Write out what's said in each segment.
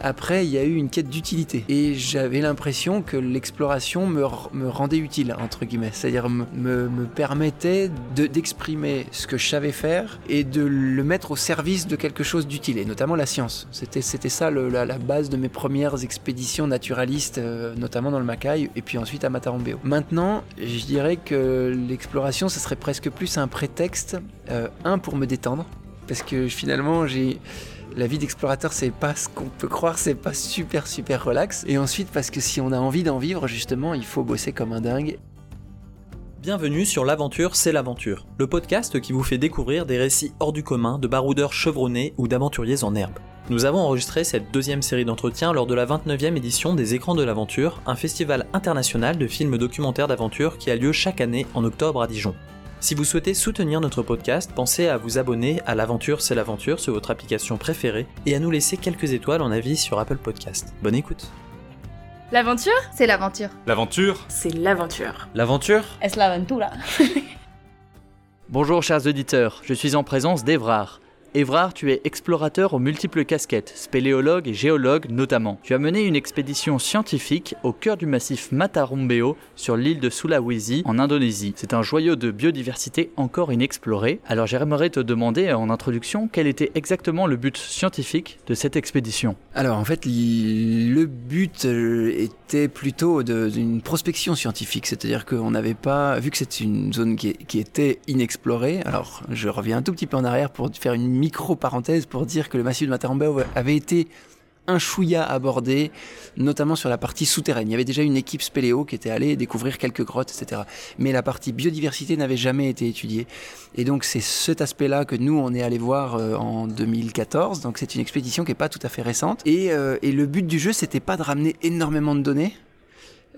Après, il y a eu une quête d'utilité. Et j'avais l'impression que l'exploration me, me, rendait utile, entre guillemets. C'est-à-dire me, me, permettait d'exprimer ce que je savais faire et de le mettre au service de quelque chose d'utile, et notamment la science. C'était ça la, base de mes premières expéditions naturalistes, euh, notamment dans le Macaï, et puis ensuite à Matarombeo. Maintenant, je dirais que l'exploration, ce serait presque plus un prétexte, euh, un pour me détendre, parce que finalement, j'ai la vie d'explorateur, c'est pas ce qu'on peut croire, c'est pas super super relax. Et ensuite, parce que si on a envie d'en vivre, justement, il faut bosser comme un dingue. Bienvenue sur L'aventure, c'est l'aventure, le podcast qui vous fait découvrir des récits hors du commun de baroudeurs chevronnés ou d'aventuriers en herbe. Nous avons enregistré cette deuxième série d'entretiens lors de la 29e édition des Écrans de l'Aventure, un festival international de films documentaires d'aventure qui a lieu chaque année en octobre à Dijon. Si vous souhaitez soutenir notre podcast, pensez à vous abonner à L'aventure c'est l'aventure sur votre application préférée et à nous laisser quelques étoiles en avis sur Apple Podcast. Bonne écoute. L'aventure C'est l'aventure. L'aventure C'est l'aventure. L'aventure Es l'aventura. Bonjour chers auditeurs, je suis en présence d'Evrard, Évrard, tu es explorateur aux multiples casquettes, spéléologue et géologue notamment. Tu as mené une expédition scientifique au cœur du massif Matarumbeo sur l'île de Sulawesi en Indonésie. C'est un joyau de biodiversité encore inexploré. Alors j'aimerais te demander en introduction quel était exactement le but scientifique de cette expédition? Alors en fait le but euh, était plutôt d'une prospection scientifique, c'est-à-dire qu'on n'avait pas, vu que c'est une zone qui, était inexplorée, alors je reviens un tout petit peu en arrière pour faire une micro-parenthèse pour dire que le massif de Matarambo avait été un chouïa abordé, notamment sur la partie souterraine. Il y avait déjà une équipe spéléo qui était allée découvrir quelques grottes, etc. Mais la partie biodiversité n'avait jamais été étudiée. Et donc c'est cet aspect-là que nous, on est allé voir euh, en 2014. Donc c'est une expédition qui n'est pas tout à fait récente. Et, euh, et le but du jeu, c'était pas de ramener énormément de données,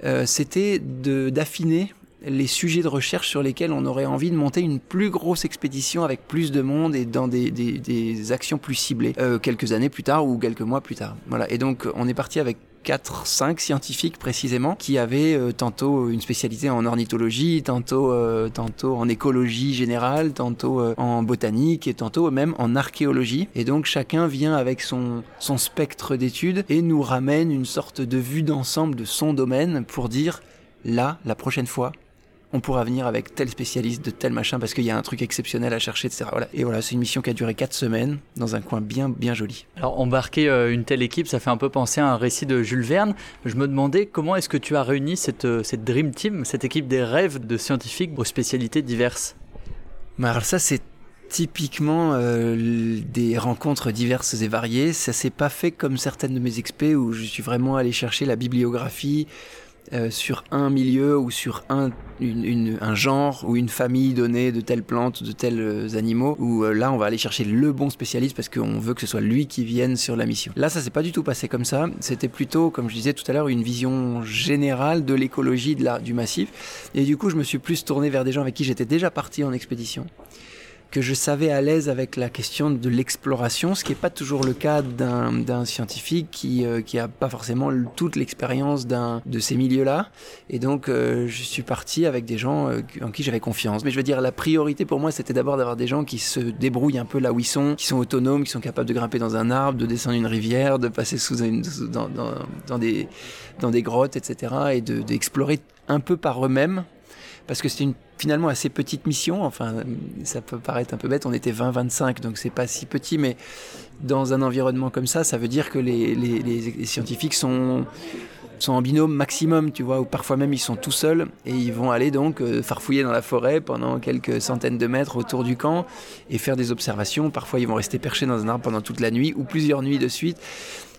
euh, c'était d'affiner les sujets de recherche sur lesquels on aurait envie de monter une plus grosse expédition avec plus de monde et dans des, actions plus ciblées euh, quelques années plus tard ou quelques mois plus tard. Voilà. Et donc on est parti avec 4, 5 scientifiques précisément qui avaient euh, tantôt une spécialité en ornithologie, tantôt, euh, tantôt en écologie générale, tantôt en botanique et tantôt même en archéologie. Et donc chacun vient avec son, son spectre d'études et nous ramène une sorte de vue d'ensemble de son domaine pour dire là, la prochaine fois, on pourra venir avec tel spécialiste de tel machin parce qu'il y a un truc exceptionnel à chercher, etc. Voilà. Et voilà, c'est une mission qui a duré 4 semaines dans un coin bien, bien joli. Alors, embarquer euh, une telle équipe, ça fait un peu penser à un récit de Jules Verne. Je me demandais comment est-ce que tu as réuni cette, euh, cette Dream Team, cette équipe des rêves de scientifiques aux spécialités diverses? Bah, Alors, ça, c'est typiquement euh, des rencontres diverses et variées. Ça s'est pas fait comme certaines de mes expés où je suis vraiment allé chercher la bibliographie, euh, sur un milieu ou sur un, un genre ou une famille donnée de telles plantes, de tels euh, animaux, où euh, là on va aller chercher le bon spécialiste parce qu'on veut que ce soit lui qui vienne sur la mission. Là ça s'est pas du tout passé comme ça, c'était plutôt, comme je disais tout à l'heure, une vision générale de l'écologie du massif. Et du coup je me suis plus tourné vers des gens avec qui j'étais déjà parti en expédition que je savais à l'aise avec la question de l'exploration, ce qui n'est pas toujours le cas d'un scientifique qui n'a euh, pas forcément toute l'expérience de ces milieux-là. Et donc, euh, je suis parti avec des gens euh, en qui j'avais confiance. Mais je veux dire, la priorité pour moi, c'était d'abord d'avoir des gens qui se débrouillent un peu là où ils sont, qui sont autonomes, qui sont capables de grimper dans un arbre, de descendre une rivière, de passer sous une, dans, dans, dans, des, dans des grottes, etc. et d'explorer un peu par eux-mêmes parce que c'est une finalement assez petite mission. Enfin, ça peut paraître un peu bête, on était 20-25, donc c'est pas si petit, mais dans un environnement comme ça, ça veut dire que les, scientifiques sont sont en binôme maximum, tu vois, ou parfois même ils sont tout seuls et ils vont aller donc euh, farfouiller dans la forêt pendant quelques centaines de mètres autour du camp et faire des observations. Parfois ils vont rester perchés dans un arbre pendant toute la nuit ou plusieurs nuits de suite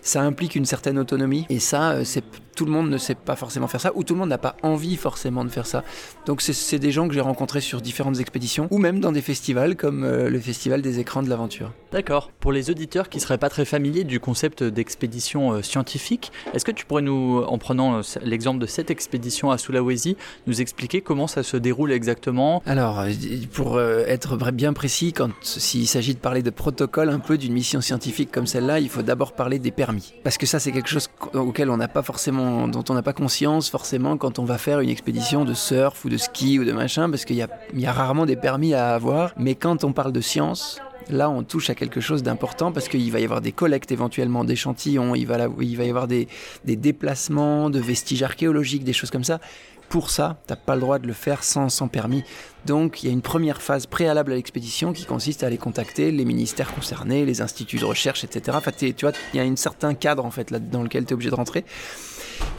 ça implique une certaine autonomie. Et ça, euh, c'est tout le monde ne sait pas forcément faire ça, ou tout le monde n'a pas envie forcément de faire ça. Donc c'est des gens que j'ai rencontrés sur différentes expéditions, ou même dans des festivals comme euh, le festival des écrans de l'aventure. D'accord. Pour les auditeurs qui seraient pas très familiers du concept d'expédition euh, scientifique, est-ce que tu pourrais nous, en prenant l'exemple de cette expédition à Sulawesi, nous expliquer comment ça se déroule exactement? Alors, pour être bien précis, quand s'il s'agit de parler de protocole un peu d'une mission scientifique comme celle-là, il faut d'abord parler des permis parce que ça, c'est quelque chose auquel on n'a pas forcément, dont on n'a pas conscience forcément quand on va faire une expédition de surf ou de ski ou de machin, parce qu'il y a, rarement des permis à avoir. Mais quand on parle de science, là on touche à quelque chose d'important parce qu'il va y avoir des collectes éventuellement d'échantillons, il, va y avoir des déplacements de vestiges archéologiques, des choses comme ça. Pour ça, t'as pas le droit de le faire sans, sans permis. Donc il y a une première phase préalable à l'expédition qui consiste à aller contacter les ministères concernés, les instituts de recherche, etc. Enfin, tu vois, il y a un certain cadre en fait dans lequel tu es obligé de rentrer.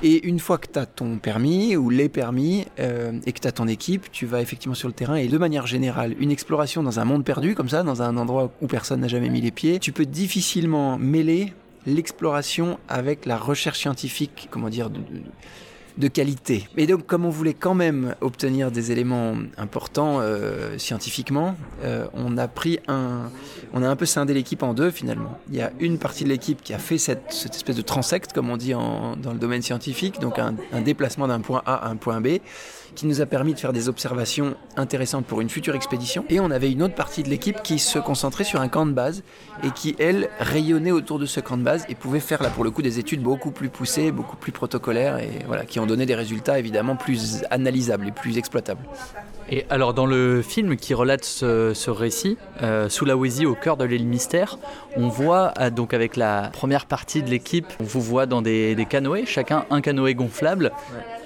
Et une fois que tu as ton permis ou les permis euh, et que tu as ton équipe, tu vas effectivement sur le terrain et de manière générale, une exploration dans un monde perdu comme ça, dans un endroit où personne n'a jamais mis les pieds, tu peux difficilement mêler l'exploration avec la recherche scientifique, comment dire, de qualité. Et donc, comme on voulait quand même obtenir des éléments importants euh, scientifiquement, euh, on a pris un, on a un peu scindé l'équipe en deux finalement. Il y a une partie de l'équipe qui a fait cette, espèce de transect, comme on dit dans le domaine scientifique, donc un, un déplacement d'un point A à un point B, qui nous a permis de faire des observations intéressantes pour une future expédition. Et on avait une autre partie de l'équipe qui se concentrait sur un camp de base et qui, elle, rayonnait autour de ce camp de base et pouvait faire là pour le coup des études beaucoup plus poussées, beaucoup plus protocolaires et voilà, qui ont donné des résultats évidemment plus analysables et plus exploitables. Et alors dans le film qui relate ce, ce récit, euh, Sulawesi au cœur de l'île mystère, on voit euh, donc avec la première partie de l'équipe, on vous voit dans des, des canoës, chacun un canoë gonflable.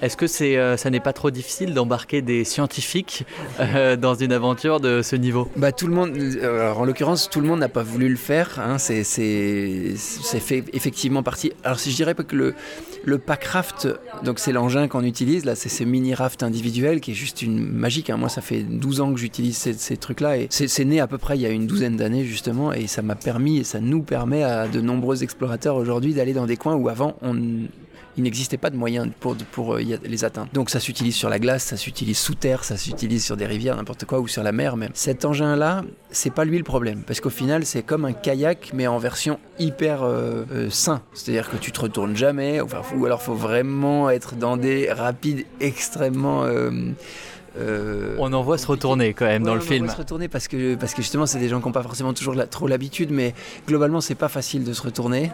Est-ce que c'est, euh, ça n'est pas trop difficile d'embarquer des scientifiques euh, dans une aventure de ce niveau? Bah tout le monde, alors en l'occurrence tout le monde n'a pas voulu le faire. Hein, c'est c'est c'est fait effectivement partie. Alors si je dirais pas que le le packraft, donc c'est l'engin qu'on utilise là, c'est ces mini rafts individuels qui est juste une magique. Hein. Moi ça fait 12 ans que j'utilise ces, ces trucs là et c'est né à peu près il y a une douzaine d'années justement et ça m'a permis et ça nous permet à de nombreux explorateurs aujourd'hui d'aller dans des coins où avant il n'existait pas de moyens pour, euh, les atteindre. Donc ça s'utilise sur la glace, ça s'utilise sous terre, ça s'utilise sur des rivières, n'importe quoi, ou sur la mer même. Cet engin-là, c'est pas lui le problème, parce qu'au final, c'est comme un kayak, mais en version hyper euh, euh, sain. C'est-à-dire que tu te retournes jamais, ou alors faut vraiment être dans des rapides extrêmement... euh, On en voit se retourner quand même dans le on film. va se retourner parce que, parce que justement, c'est des gens qui n'ont pas forcément toujours la- trop l'habitude, mais globalement, c'est pas facile de se retourner.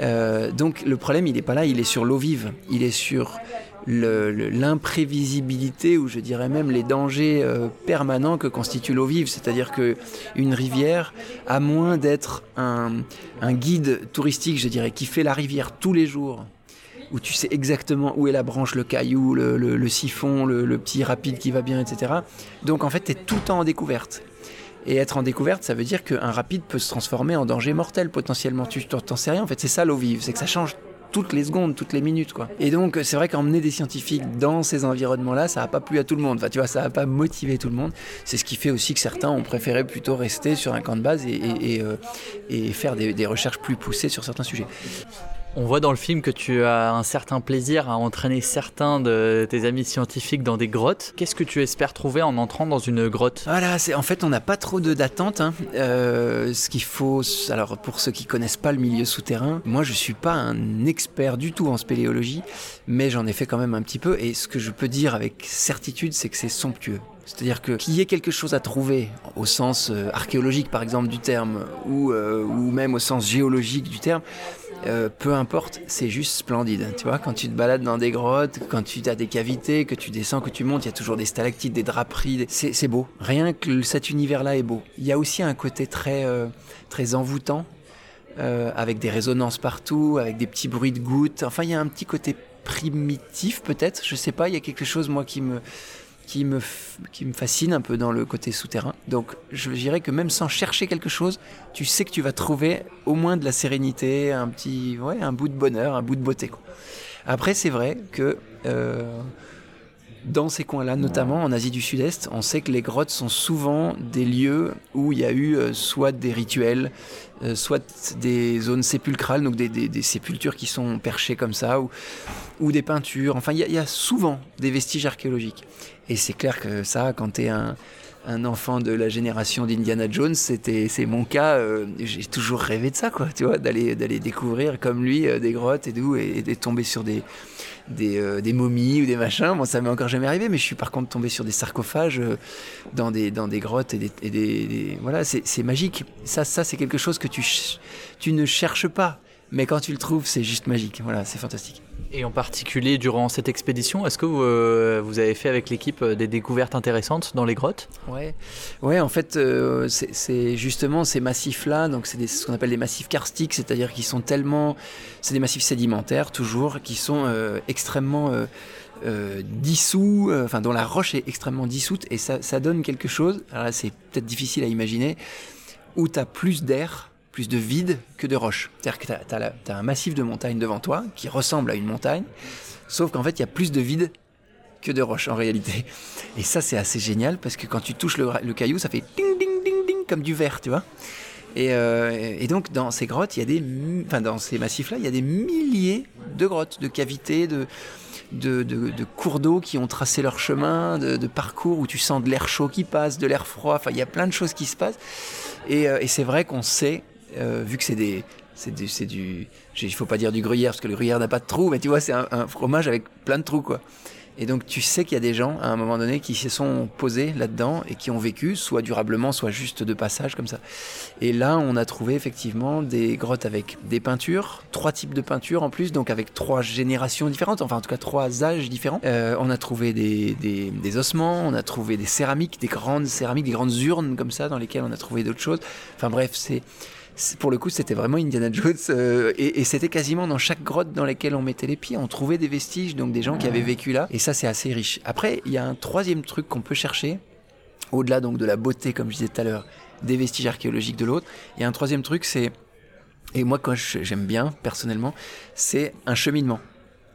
Euh, donc, le problème, il n'est pas là, il est sur l'eau vive. Il est sur l'imprévisibilité, ou je dirais même les dangers euh, permanents que constitue l'eau vive. C'est-à-dire que une rivière, à moins d'être un, un guide touristique, je dirais, qui fait la rivière tous les jours, où tu sais exactement où est la branche, le caillou, le, siphon, le, petit rapide qui va bien, etc. Donc en fait, tu es tout le temps en découverte. Et être en découverte, ça veut dire qu'un rapide peut se transformer en danger mortel potentiellement. Tu t'en sais rien, en fait, c'est ça l'eau vive, c'est que ça change toutes les secondes, toutes les minutes, quoi. Et donc, c'est vrai qu'emmener des scientifiques dans ces environnements-là, ça n'a pas plu à tout le monde. Enfin, tu vois, ça n'a pas motivé tout le monde. C'est ce qui fait aussi que certains ont préféré plutôt rester sur un camp de base et, euh, faire des recherches plus poussées sur certains sujets. On voit dans le film que tu as un certain plaisir à entraîner certains de tes amis scientifiques dans des grottes. Qu'est-ce que tu espères trouver en entrant dans une grotte? Voilà, en fait on n'a pas trop d'attente. hein. Euh, ce qu'il faut, alors pour ceux qui connaissent pas le milieu souterrain, moi je suis pas un expert du tout en spéléologie, mais j'en ai fait quand même un petit peu. Et ce que je peux dire avec certitude, c'est que c'est somptueux. C'est-à-dire que qu'il y ait quelque chose à trouver au sens euh, archéologique par exemple du terme, ou, euh, ou même au sens géologique du terme, euh, peu importe, c'est juste splendide. Tu vois, quand tu te balades dans des grottes, quand tu as des cavités, que tu descends, que tu montes, il y a toujours des stalactites, des draperies. C'est beau. Rien que cet univers-là est beau. Il y a aussi un côté très, euh, très envoûtant, euh, avec des résonances partout, avec des petits bruits de gouttes. Enfin, il y a un petit côté primitif peut-être. Je sais pas. Il y a quelque chose moi qui me qui me, qui me fascine un peu dans le côté souterrain. Donc je dirais que même sans chercher quelque chose, tu sais que tu vas trouver au moins de la sérénité, un petit, ouais, un bout de bonheur, un bout de beauté. quoi. Après c'est vrai que euh, dans ces coins-là, notamment en Asie du Sud-Est, on sait que les grottes sont souvent des lieux où il y a eu euh, soit des rituels, euh, soit des zones sépulcrales, donc des, sépultures qui sont perchées comme ça, ou, des peintures. Enfin, il y, a- souvent des vestiges archéologiques. Et c'est clair que ça, quand tu es un, enfant de la génération d'Indiana Jones, c'était, c'est mon cas. euh, j'ai toujours rêvé de ça, quoi, tu vois, d'aller, d'aller découvrir comme lui des grottes et d'où et, et de tomber sur des, des, euh, des momies ou des machins. Bon, ça m'est encore jamais arrivé, mais je suis par contre tombé sur des sarcophages euh, dans, des, dans des grottes et des. et des- voilà, c'est, magique. Ça, ça c'est quelque chose que tu, tu ne cherches pas. Mais quand tu le trouves, c'est juste magique. Voilà, c'est fantastique. Et en particulier durant cette expédition, est-ce que vous, euh, vous avez fait avec l'équipe euh, des découvertes intéressantes dans les grottes? Ouais, ouais. En fait, euh, c'est- justement ces massifs-là. Donc, c'est ce qu'on appelle des massifs karstiques, c'est-à-dire qu'ils sont tellement, c'est des massifs sédimentaires toujours, qui sont euh, extrêmement euh, dissous, euh, enfin dont la roche est extrêmement dissoute, et ça, ça donne quelque chose. Alors là, c'est peut-être difficile à imaginer, où tu as plus d'air, plus de vide que de roche. C'est-à-dire que tu as, un massif de montagne devant toi qui ressemble à une montagne, sauf qu'en fait, il y a plus de vide que de roche en réalité. Et ça, c'est assez génial parce que quand tu touches le, caillou, ça fait ding ding ding ding comme du verre, tu vois. Et, euh, et donc dans ces grottes, il y a des, enfin dans ces massifs-là, il y a des milliers de grottes, de cavités, de cours d'eau qui ont tracé leur chemin, de, parcours où tu sens de l'air chaud qui passe, de l'air froid. Enfin, il y a plein de choses qui se passent. Et, euh, et c'est vrai qu'on sait, euh, vu que c'est des c'est du, c'est du, il faut pas dire du gruyère parce que le gruyère n'a pas de trous, mais tu vois, c'est un, fromage avec plein de trous, quoi. Et donc tu sais qu'il y a des gens à un moment donné qui se sont posés là-dedans et qui ont vécu, soit durablement, soit juste de passage comme ça. Et là, on a trouvé effectivement des grottes avec des peintures, trois types de peintures en plus, donc avec trois générations différentes, enfin en tout cas trois âges différents. Euh, on a trouvé des, des, ossements, on a trouvé des céramiques, des grandes céramiques, des grandes urnes comme ça dans lesquelles on a trouvé d'autres choses. Enfin bref, c'est- pour le coup, c'était vraiment Indiana Jones euh, et, c'était quasiment dans chaque grotte dans laquelle on mettait les pieds, on trouvait des vestiges, donc des gens qui avaient vécu là. Et ça, c'est assez riche. Après, il y a un troisième truc qu'on peut chercher, au-delà donc de la beauté, comme je disais tout à l'heure, des vestiges archéologiques de l'autre. Il y a un troisième truc, c'est et moi, quand j'aime bien personnellement, c'est un cheminement.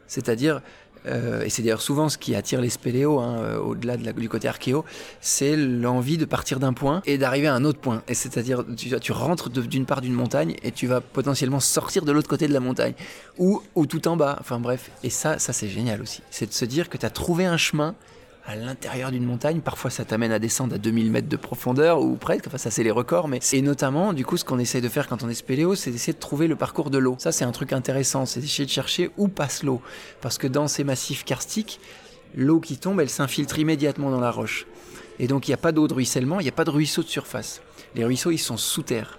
C'est-à-dire, et c'est d'ailleurs souvent ce qui attire les spéléos, hein, euh, au-delà de du côté archéo, c'est l'envie de partir d'un point et d'arriver à un autre point. Et c'est-à-dire, tu, rentres d'une part d'une montagne et tu vas potentiellement sortir de l'autre côté de la montagne ou, ou tout en bas. Enfin bref, et ça, ça c'est génial aussi. C'est de se dire que tu as trouvé un chemin à l'intérieur d'une montagne. Parfois, ça t'amène à descendre à 2000 mètres de profondeur ou presque. Enfin, ça, c'est les records. Mais et notamment, du coup, ce qu'on essaye de faire quand on est spéléo, c'est d'essayer de trouver le parcours de l'eau. Ça, c'est un truc intéressant. C'est d'essayer de chercher où passe l'eau. Parce que dans ces massifs karstiques, l'eau qui tombe, elle s'infiltre immédiatement dans la roche. Et donc, il n'y a pas d'eau de ruissellement, il n'y a pas de ruisseau de surface. Les ruisseaux, ils sont sous terre.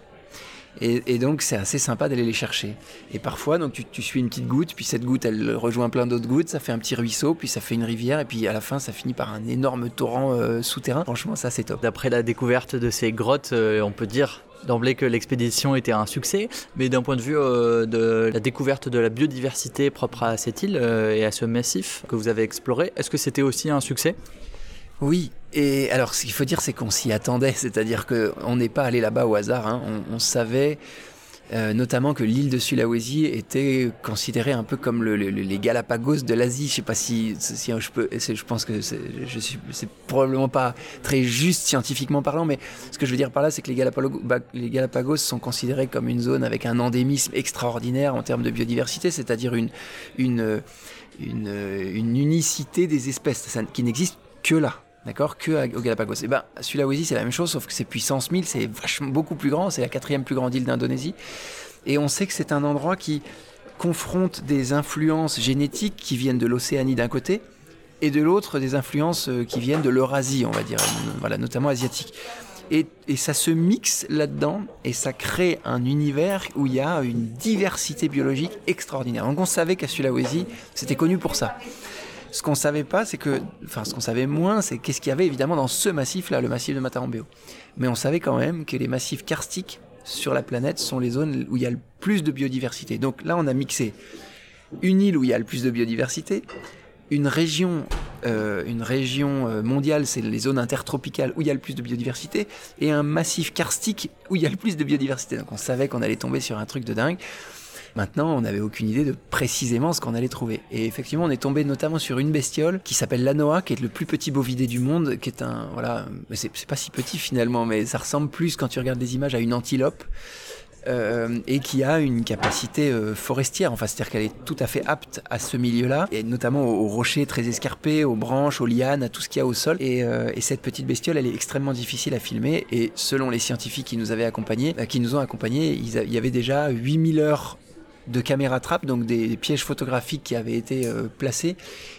Et, donc, c'est assez sympa d'aller les chercher. Et parfois, donc, tu, suis une petite goutte, puis cette goutte, elle rejoint plein d'autres gouttes, ça fait un petit ruisseau, puis ça fait une rivière, et puis à la fin, ça finit par un énorme torrent euh, souterrain. Franchement, ça, c'est top. D'après la découverte de ces grottes, euh, on peut dire d'emblée que l'expédition était un succès, mais d'un point de vue euh, de la découverte de la biodiversité propre à cette île et à ce massif que vous avez exploré, est-ce que c'était aussi un succès? Oui, et alors ce qu'il faut dire, c'est qu'on s'y attendait, c'est-à-dire qu'on n'est pas allé là-bas au hasard, hein. on, savait euh, notamment que l'île de Sulawesi était considérée un peu comme le- le- le- les Galapagos de l'Asie. Je sais pas si, je peux, je pense que c'est, probablement pas très juste scientifiquement parlant, mais ce que je veux dire par là, c'est que les Galapagos, bah, Galapagos sont considérés comme une zone avec un endémisme extraordinaire en termes de biodiversité, c'est-à-dire une, unicité des espèces qui n'existe que là. D'accord Que aux Galapagos. Et ben, Sulawesi, c'est la même chose, sauf que c'est puissance 1000, c'est vachement beaucoup plus grand, c'est la quatrième plus grande île d'Indonésie. Et on sait que c'est un endroit qui confronte des influences génétiques qui viennent de l'Océanie d'un côté, et de l'autre des influences euh, qui viennent de l'Eurasie, on va dire, euh, voilà, notamment asiatique. Et ça se mixe là-dedans et ça crée un univers où il y a une diversité biologique extraordinaire. Donc on savait qu'à Sulawesi, c'était connu pour ça. Ce qu'on savait pas, c'est que, enfin, ce qu'on savait moins, c'est qu'est-ce qu'il y avait évidemment dans ce massif-là, le massif de Matarombeo. Mais on savait quand même que les massifs karstiques sur la planète sont les zones où il y a le plus de biodiversité. Donc là, on a mixé une île où il y a le plus de biodiversité, une région, euh, une région euh, mondiale, c'est les zones intertropicales où il y a le plus de biodiversité, et un massif karstique où il y a le plus de biodiversité. Donc on savait qu'on allait tomber sur un truc de dingue. Maintenant, on n'avait aucune idée de précisément ce qu'on allait trouver. Et effectivement, on est tombé notamment sur une bestiole qui s'appelle l'anoa, qui est le plus petit bovidé du monde, qui est un voilà, c'est pas si petit finalement, mais ça ressemble plus quand tu regardes des images à une antilope. euh, et qui a une capacité euh, forestière, enfin c'est-à-dire qu'elle est tout à fait apte à ce milieu-là, et notamment aux, rochers très escarpés, aux branches, aux lianes, à tout ce qu'il y a au sol. Et, euh, et cette petite bestiole, elle est extrêmement difficile à filmer, et selon les scientifiques qui nous avaient accompagnés, qui nous ont accompagnés, il y avait déjà 8000 heures de caméra trap, donc des, pièges photographiques qui avaient été euh, placés,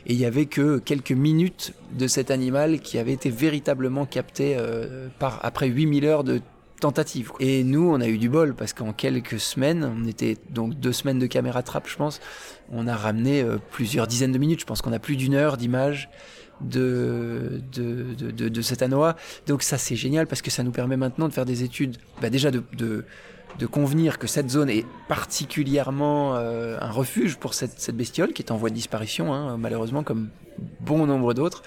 et il y avait que quelques minutes de cet animal qui avait été véritablement capté euh, par après 8000 heures de tentative. Et nous, on a eu du bol parce qu'en quelques semaines, on était donc deux semaines de caméra trappe, je pense, on a ramené euh, plusieurs dizaines de minutes. Je pense qu'on a plus d'une heure d'image de, de, de, de, cet anoa. Donc ça, c'est génial parce que ça nous permet maintenant de faire des études, bah, déjà de de convenir que cette zone est particulièrement euh, un refuge pour cette, cette, bestiole qui est en voie de disparition, hein, malheureusement, comme bon nombre d'autres.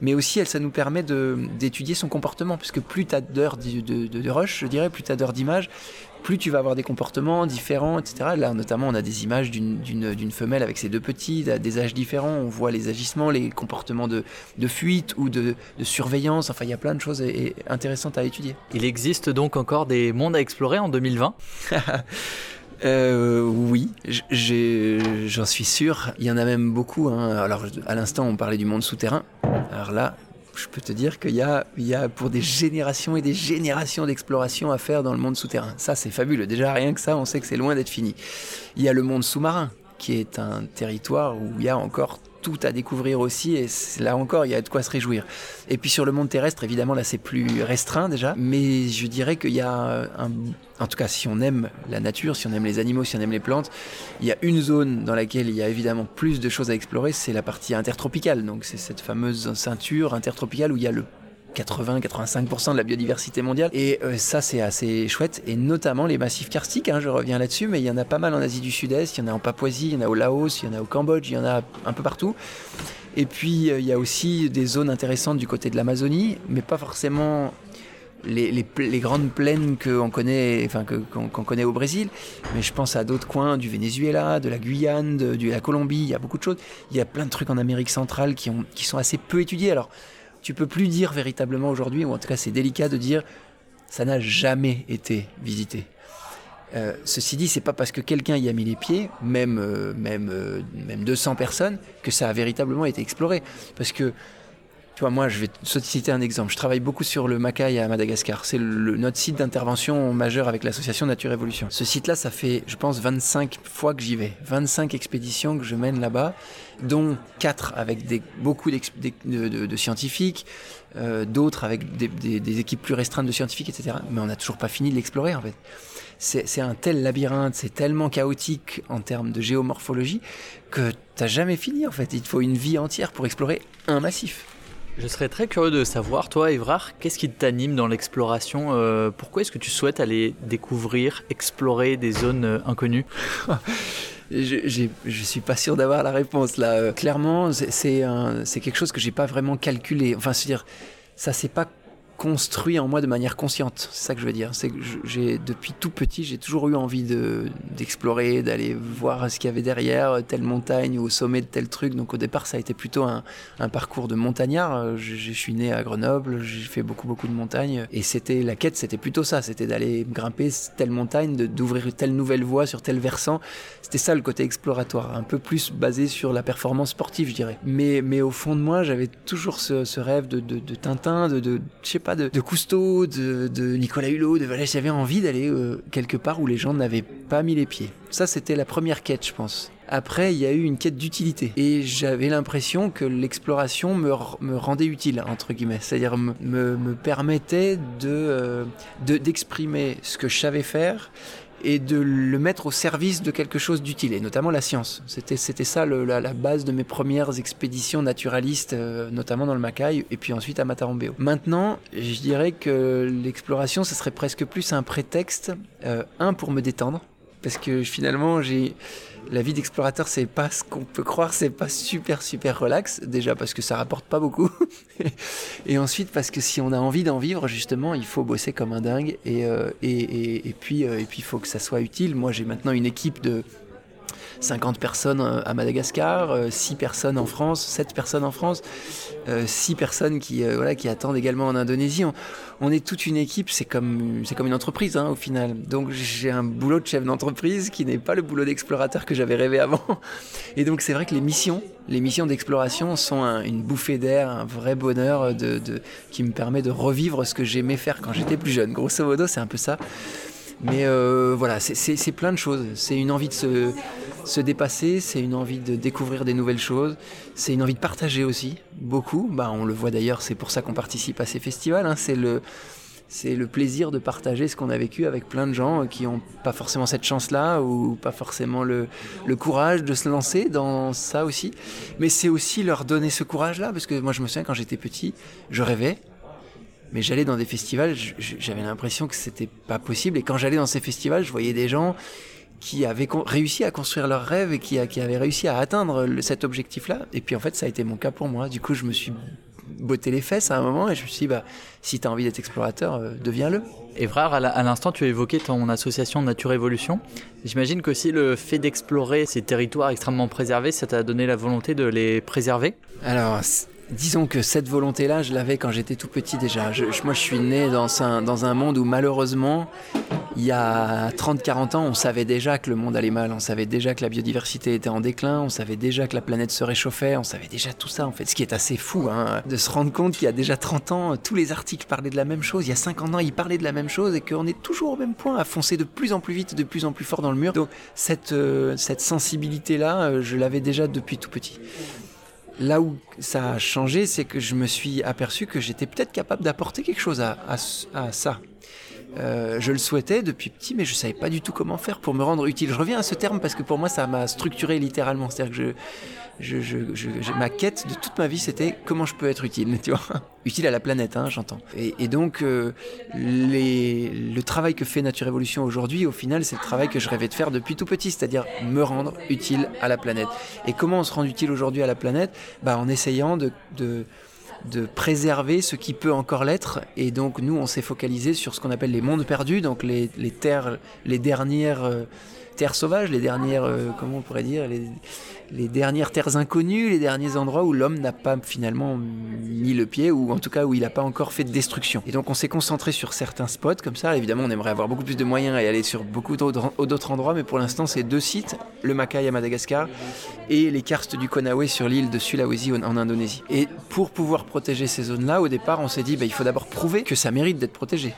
Mais aussi, elle, ça nous permet d'étudier son comportement, puisque plus tu as d'heures de, de, rush, je dirais, plus tu as d'heures d'image, plus tu vas avoir des comportements différents, etc. Là, notamment, on a des images d'une femelle avec ses deux petits, à des âges différents. On voit les agissements, les comportements de, de fuite ou de, de, surveillance. Enfin, il y a plein de choses intéressantes à étudier. Il existe donc encore des mondes à explorer en 2020 Euh, oui, j'en suis sûr. Il y en a même beaucoup. Hein. Alors, à l'instant, on parlait du monde souterrain. Alors là, je peux te dire qu'il y a, y a pour des générations et des générations d'exploration à faire dans le monde souterrain. Ça, c'est fabuleux. Déjà, rien que ça, on sait que c'est loin d'être fini. Il y a le monde sous-marin, qui est un territoire où il y a encore tout à découvrir aussi et là encore il y a de quoi se réjouir. Et puis sur le monde terrestre évidemment là c'est plus restreint déjà mais je dirais qu'il y a un en tout cas si on aime la nature, si on aime les animaux, si on aime les plantes, il y a une zone dans laquelle il y a évidemment plus de choses à explorer, c'est la partie intertropicale. Donc c'est cette fameuse ceinture intertropicale où il y a le 80-85% de la biodiversité mondiale. Et euh, ça, c'est assez chouette. Et notamment les massifs karstiques, hein, je reviens là-dessus, mais il y en a pas mal en Asie du Sud-Est, il y en a en Papouasie, il y en a au Laos, il y en a au Cambodge, il y en a un peu partout. Et puis, euh, il y a aussi des zones intéressantes du côté de l'Amazonie, mais pas forcément les, grandes plaines qu'on connaît, qu'on qu connaît au Brésil, mais je pense à d'autres coins du Venezuela, de la Guyane, de, la Colombie, il y a beaucoup de choses. Il y a plein de trucs en Amérique centrale qui, qui sont assez peu étudiés. Alors, tu peux plus dire véritablement aujourd'hui, ou en tout cas c'est délicat de dire ça n'a jamais été visité. Euh, ceci dit, c'est pas parce que quelqu'un y a mis les pieds, même, euh, même, euh, même 200 personnes, que ça a véritablement été exploré. Parce que tu vois, moi, je vais te citer un exemple. Je travaille beaucoup sur le Macaï à Madagascar. C'est notre site d'intervention majeur avec l'association Nature Évolution. Ce site-là, ça fait, je pense, 25 fois que j'y vais. 25 expéditions que je mène là-bas, dont 4 avec beaucoup de, scientifiques, euh, d'autres avec des, équipes plus restreintes de scientifiques, etc. Mais on n'a toujours pas fini de l'explorer, en fait. C'est un tel labyrinthe, c'est tellement chaotique en termes de géomorphologie que t'as jamais fini, en fait. Il te faut une vie entière pour explorer un massif. Je serais très curieux de savoir, toi, Evrard, qu'est-ce qui t'anime dans l'exploration euh, Pourquoi est-ce que tu souhaites aller découvrir, explorer des zones euh, inconnues? Je, je suis pas sûr d'avoir la réponse là. Euh, clairement, c'est quelque chose que j'ai pas vraiment calculé. Enfin, c'est dire, ça c'est pas construit en moi de manière consciente. C'est ça que je veux dire. C'est que j'ai depuis tout petit, j'ai toujours eu envie de d'explorer, d'aller voir ce qu'il y avait derrière telle montagne ou au sommet de tel truc. Donc au départ, ça a été plutôt un, parcours de montagnard. Je, je, suis né à Grenoble, j'ai fait beaucoup beaucoup de montagnes et c'était la quête, c'était plutôt ça, c'était d'aller grimper telle montagne, d'ouvrir telle nouvelle voie sur tel versant. C'était ça le côté exploratoire, un peu plus basé sur la performance sportive, je dirais. Mais mais au fond de moi, j'avais toujours ce, ce rêve de, de, de Tintin, de, de je sais pas de, Cousteau, de, de, Nicolas Hulot, de Valais. J'avais envie d'aller euh, quelque part où les gens n'avaient pas mis les pieds. Ça, c'était la première quête, je pense. Après, il y a eu une quête d'utilité. Et j'avais l'impression que l'exploration me, me, rendait utile, entre guillemets. C'est-à-dire me, me, permettait de, d'exprimer de, ce que je savais faire et de le mettre au service de quelque chose d'utile, et notamment la science. C'était, ça la, base de mes premières expéditions naturalistes, euh, notamment dans le Macaï, et puis ensuite à Matarombeo. Maintenant, je dirais que l'exploration, ce serait presque plus un prétexte, euh, un, pour me détendre, parce que finalement, j'ai la vie d'explorateur, c'est pas ce qu'on peut croire, c'est pas super super relax. Déjà parce que ça rapporte pas beaucoup, et ensuite parce que si on a envie d'en vivre, justement, il faut bosser comme un dingue, et euh, et, et, puis euh, et puis il faut que ça soit utile. Moi, j'ai maintenant une équipe de 50 personnes à Madagascar, 6 personnes en France, 7 personnes en France, 6 personnes qui, euh, voilà, qui attendent également en Indonésie. On, est toute une équipe, c'est comme, comme une entreprise hein, au final. Donc j'ai un boulot de chef d'entreprise qui n'est pas le boulot d'explorateur que j'avais rêvé avant. Et donc c'est vrai que les missions, les missions d'exploration sont un, une bouffée d'air, un vrai bonheur de, qui me permet de revivre ce que j'aimais faire quand j'étais plus jeune. Grosso modo, c'est un peu ça. Mais euh, voilà, c'est plein de choses. C'est une envie de se, se dépasser, c'est une envie de découvrir des nouvelles choses, c'est une envie de partager aussi, beaucoup. Bah, on le voit d'ailleurs, c'est pour ça qu'on participe à ces festivals. Hein. C'est le c'est le plaisir de partager ce qu'on a vécu avec plein de gens qui n'ont pas forcément cette chance-là ou pas forcément le, le, courage de se lancer dans ça aussi. Mais c'est aussi leur donner ce courage-là, parce que moi je me souviens quand j'étais petit, je rêvais, mais j'allais dans des festivals, j'avais l'impression que c'était pas possible. Et quand j'allais dans ces festivals, je voyais des gens qui avaient réussi à construire leur rêve et qui, qui avaient réussi à atteindre cet objectif-là. Et puis en fait, ça a été mon cas pour moi. Du coup, je me suis botté les fesses à un moment et je me suis dit, bah, si tu as envie d'être explorateur, euh, deviens-le. Et frère, à l'instant, tu as évoqué ton association Nature Évolution. J'imagine qu'aussi le fait d'explorer ces territoires extrêmement préservés, ça t'a donné la volonté de les préserver Alors, Disons que cette volonté-là, je l'avais quand j'étais tout petit déjà. moi, je suis né dans un, dans un monde où malheureusement, il y a 30-40 ans, on savait déjà que le monde allait mal, on savait déjà que la biodiversité était en déclin, on savait déjà que la planète se réchauffait, on savait déjà tout ça en fait. Ce qui est assez fou, hein, de se rendre compte qu'il y a déjà 30 ans, tous les articles parlaient de la même chose, il y a 50 ans, ils parlaient de la même chose et qu'on est toujours au même point, à foncer de plus en plus vite, de plus en plus fort dans le mur. Donc cette, euh, cette sensibilité-là, euh, je l'avais déjà depuis tout petit. Là où ça a changé, c'est que je me suis aperçu que j'étais peut-être capable d'apporter quelque chose à, ça. Euh, je le souhaitais depuis petit, mais je savais pas du tout comment faire pour me rendre utile. Je reviens à ce terme parce que pour moi, ça m'a structuré littéralement. C'est-à-dire que je, je, je, ma quête de toute ma vie, c'était comment je peux être utile, tu vois, utile à la planète, hein, j'entends. Et, donc, euh, les, le travail que fait Nature Évolution aujourd'hui, au final, c'est le travail que je rêvais de faire depuis tout petit, c'est-à-dire me rendre utile à la planète. Et comment on se rend utile aujourd'hui à la planète? Bah, En essayant de, de de préserver ce qui peut encore l'être. Et donc nous, on s'est focalisé sur ce qu'on appelle les mondes perdus, donc les, les terres, les dernières euh, terres sauvages, les dernières, euh, comment on pourrait dire, les, dernières terres inconnues, les derniers endroits où l'homme n'a pas finalement mis le pied, ou en tout cas où il n'a pas encore fait de destruction. Et donc on s'est concentré sur certains spots comme ça. Évidemment, on aimerait avoir beaucoup plus de moyens et aller sur beaucoup d'autres endroits, mais pour l'instant, c'est deux sites, le Makai à Madagascar et les karstes du Konawe sur l'île de Sulawesi en, Indonésie. Et pour pouvoir protéger ces zones-là, au départ, on s'est dit, bah, il faut d'abord prouver que ça mérite d'être protégé.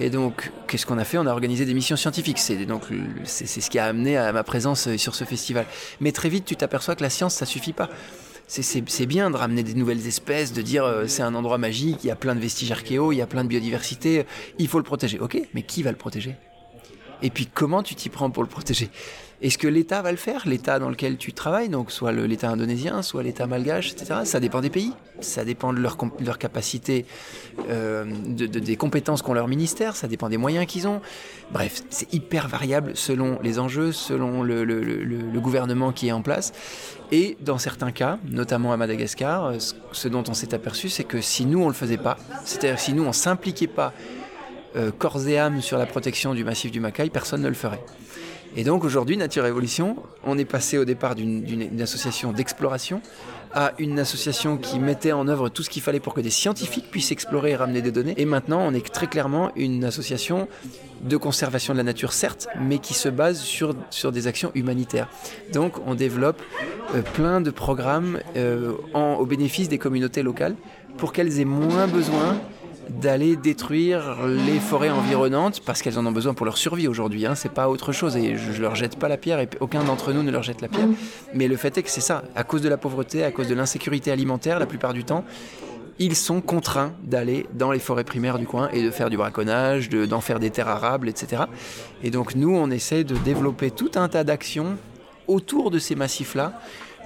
Et donc, qu'est-ce qu'on a fait? On a organisé des missions scientifiques. C'est donc c'est ce qui a amené à ma présence euh, sur ce festival. Mais très vite, tu t'aperçois que la science, ça suffit pas. C'est bien de ramener des nouvelles espèces, de dire euh, c'est un endroit magique, il y a plein de vestiges archéo, il y a plein de biodiversité, il faut le protéger. Ok, mais qui va le protéger? Et puis comment tu t'y prends pour le protéger? Est-ce que l'État va le faire, l'État dans lequel tu travailles, donc soit l'État indonésien, soit l'État malgache, etc. Ça dépend des pays, ça dépend de leur, capacité, euh, de, des compétences qu'ont leur ministère, ça dépend des moyens qu'ils ont. Bref, c'est hyper variable selon les enjeux, selon le, gouvernement qui est en place. Et dans certains cas, notamment à Madagascar, euh, ce dont on s'est aperçu, c'est que si nous on le faisait pas, c'est-à-dire si nous on s'impliquait pas euh, corps et âme sur la protection du massif du Macaï, personne ne le ferait. Et donc aujourd'hui, Nature Évolution, on est passé au départ d'une association d'exploration à une association qui mettait en œuvre tout ce qu'il fallait pour que des scientifiques puissent explorer et ramener des données. Et maintenant, on est très clairement une association de conservation de la nature, certes, mais qui se base sur, sur des actions humanitaires. Donc, on développe euh, plein de programmes euh, au bénéfice des communautés locales pour qu'elles aient moins besoin d'aller détruire les forêts environnantes parce qu'elles en ont besoin pour leur survie aujourd'hui. Hein. C'est pas autre chose et je, leur jette pas la pierre et aucun d'entre nous ne leur jette la pierre. Mais le fait est que c'est ça. À cause de la pauvreté, à cause de l'insécurité alimentaire, la plupart du temps, ils sont contraints d'aller dans les forêts primaires du coin et de faire du braconnage, d'en faire des terres arables, etc. Et donc nous, on essaie de développer tout un tas d'actions autour de ces massifs-là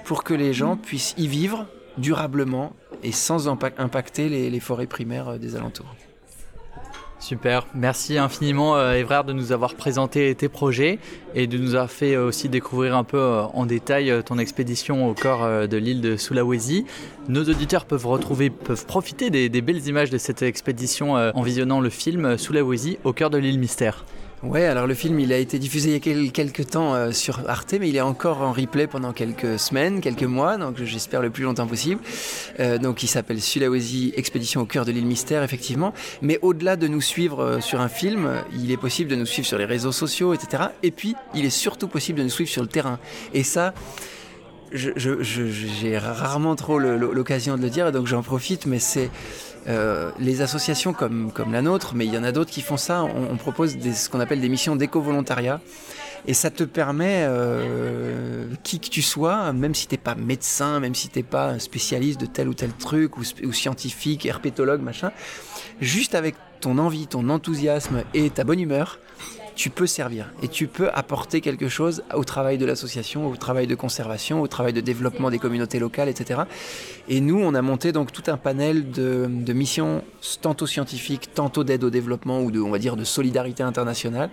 pour que les gens puissent y vivre durablement et sans impacter les, forêts primaires euh, des alentours. Super, merci infiniment euh, de nous avoir présenté tes projets et de nous avoir fait euh, aussi découvrir un peu en détail ton expédition au cœur de l'île de Sulawesi. Nos auditeurs peuvent retrouver, peuvent profiter des belles images de cette expédition en visionnant le film Sulawesi au cœur de l'île mystère. Ouais, alors le film il a été diffusé il y a quelques temps euh, sur Arte, mais il est encore en replay pendant quelques semaines, quelques mois, donc j'espère le plus longtemps possible. Euh, donc il s'appelle Sulawesi Expédition au cœur de l'île mystère, effectivement. Mais au-delà de nous suivre euh, sur un film, il est possible de nous suivre sur les réseaux sociaux, etc. Et puis il est surtout possible de nous suivre sur le terrain. Et ça, j'ai rarement trop l'occasion de le dire, donc j'en profite, mais c'est euh, les associations comme, la nôtre, mais il y en a d'autres qui font ça, on, propose des, ce qu'on appelle des missions d'éco-volontariat. Et ça te permet, euh, qui que tu sois, même si t'es pas médecin, même si t'es pas spécialiste de tel ou tel truc, ou scientifique, herpétologue, machin, juste avec ton envie, ton enthousiasme et ta bonne humeur, tu peux servir et tu peux apporter quelque chose au travail de l'association, au travail de conservation, au travail de développement des communautés locales, etc. Et nous, on a monté donc tout un panel de, missions, tantôt scientifiques, tantôt d'aide au développement ou de, on va dire, de solidarité internationale,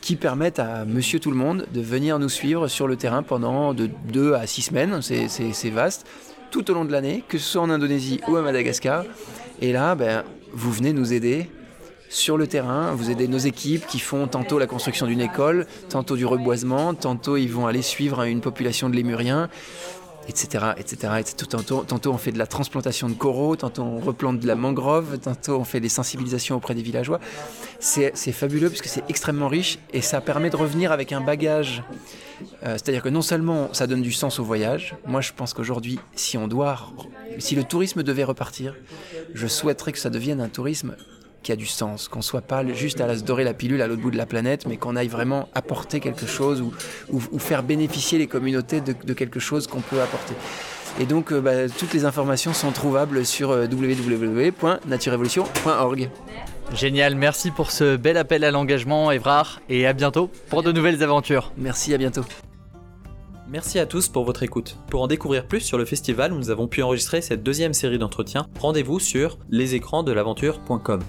qui permettent à Monsieur Tout le Monde de venir nous suivre sur le terrain pendant de 2 à 6 semaines, c'est vaste, tout au long de l'année, que ce soit en Indonésie ou à Madagascar. Et là, ben, vous venez nous aider sur le terrain, vous aidez nos équipes qui font tantôt la construction d'une école, tantôt du reboisement, tantôt ils vont aller suivre une population de lémuriens, etc. etc., Tantôt, tantôt, on fait de la transplantation de coraux, tantôt on replante de la mangrove, tantôt on fait des sensibilisations auprès des villageois. C'est fabuleux puisque c'est extrêmement riche et ça permet de revenir avec un bagage. Euh, c'est-à-dire que non seulement ça donne du sens au voyage, moi je pense qu'aujourd'hui, si on doit, si le tourisme devait repartir, je souhaiterais que ça devienne un tourisme qui a du sens, qu'on soit pas juste à la se dorer la pilule à l'autre bout de la planète, mais qu'on aille vraiment apporter quelque chose ou, ou, faire bénéficier les communautés de, de quelque chose qu'on peut apporter. Et donc, euh, bah, toutes les informations sont trouvables sur euh, www.naturerevolution.org. Génial, merci pour ce bel appel à l'engagement, Evrard, et à bientôt pour de nouvelles aventures. Merci, à bientôt. Merci à tous pour votre écoute. Pour en découvrir plus sur le festival où nous avons pu enregistrer cette deuxième série d'entretiens, rendez-vous sur lesécransdelaventure.com.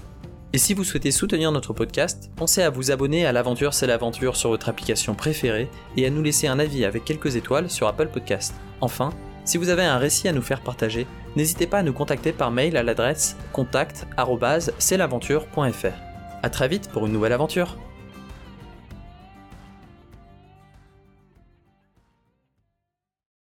Et si vous souhaitez soutenir notre podcast, pensez à vous abonner à l'aventure c'est l'aventure sur votre application préférée et à nous laisser un avis avec quelques étoiles sur Apple Podcast. Enfin, si vous avez un récit à nous faire partager, n'hésitez pas à nous contacter par mail à l'adresse contact@celaventure.fr. À très vite pour une nouvelle aventure.